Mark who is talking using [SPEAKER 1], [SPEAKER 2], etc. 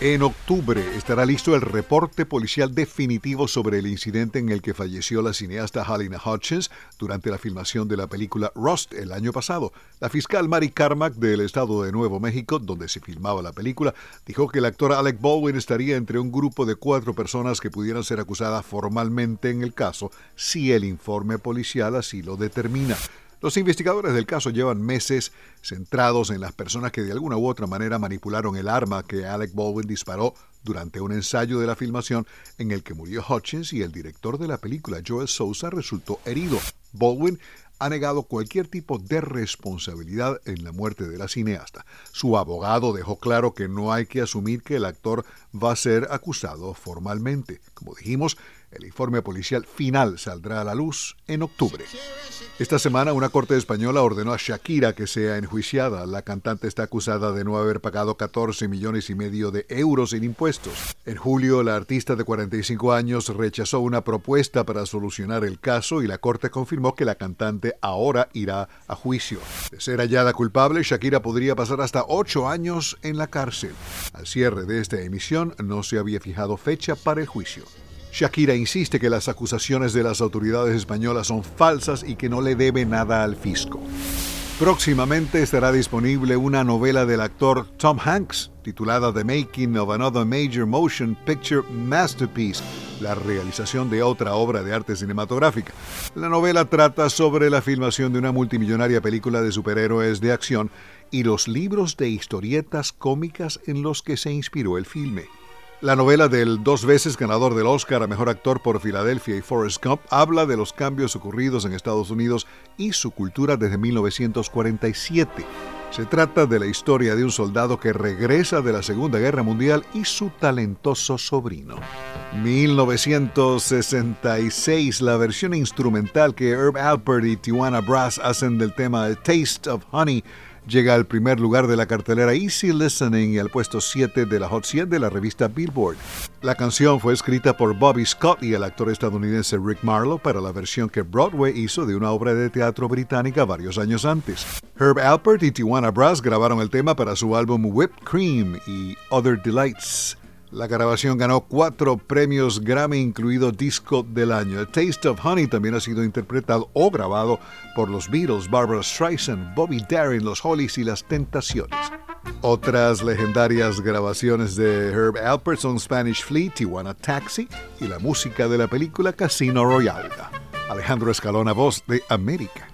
[SPEAKER 1] En octubre estará listo el reporte policial definitivo sobre el incidente en el que falleció la cineasta Halina Hutchins durante la filmación de la película Rust el año pasado. La fiscal Mary Carmack del estado de Nuevo México, donde se filmaba la película, dijo que el actor Alec Baldwin estaría entre un grupo de cuatro personas que pudieran ser acusadas formalmente en el caso si el informe policial así lo determina. Los investigadores del caso llevan meses centrados en las personas que de alguna u otra manera manipularon el arma que Alec Baldwin disparó durante un ensayo de la filmación en el que murió Hutchins y el director de la película Joel Sousa resultó herido. Baldwin ha negado cualquier tipo de responsabilidad en la muerte de la cineasta. Su abogado dejó claro que no hay que asumir que el actor va a ser acusado formalmente. Como dijimos, el informe policial final saldrá a la luz en octubre. Esta semana una corte española ordenó a Shakira que sea enjuiciada. La cantante está acusada de no haber pagado 14 millones y medio de euros en impuestos. En julio, la artista de 45 años rechazó una propuesta para solucionar el caso y la corte confirmó que la cantante ahora irá a juicio. De ser hallada culpable, Shakira podría pasar hasta 8 años en la cárcel. Al cierre de esta emisión no se había fijado fecha para el juicio. Shakira insiste que las acusaciones de las autoridades españolas son falsas y que no le debe nada al fisco. Próximamente estará disponible una novela del actor Tom Hanks titulada The Making of Another Major Motion Picture Masterpiece, la realización de otra obra de arte cinematográfica. La novela trata sobre la filmación de una multimillonaria película de superhéroes de acción y los libros de historietas cómicas en los que se inspiró el filme. La novela del dos veces ganador del Oscar a Mejor Actor por Filadelfia y Forrest Gump habla de los cambios ocurridos en Estados Unidos y su cultura desde 1947. Se trata de la historia de un soldado que regresa de la Segunda Guerra Mundial y su talentoso sobrino. 1966, la versión instrumental que Herb Alpert y Tijuana Brass hacen del tema Taste of Honey llega al primer lugar de la cartelera Easy Listening y al puesto 7 de la Hot 100 de la revista Billboard. La canción fue escrita por Bobby Scott y el actor estadounidense Rick Marlowe para la versión que Broadway hizo de una obra de teatro británica varios años antes. Herb Alpert y Tijuana Brass grabaron el tema para su álbum Whipped Cream y Other Delights. La grabación ganó cuatro premios Grammy, incluido Disco del Año. A Taste of Honey también ha sido interpretado o grabado por los Beatles, Barbara Streisand, Bobby Darin, los Hollies y las Tentaciones. Otras legendarias grabaciones de Herb Alpert son Spanish Flea, Tijuana Taxi y la música de la película Casino Royale. Alejandro Escalona, voz de América.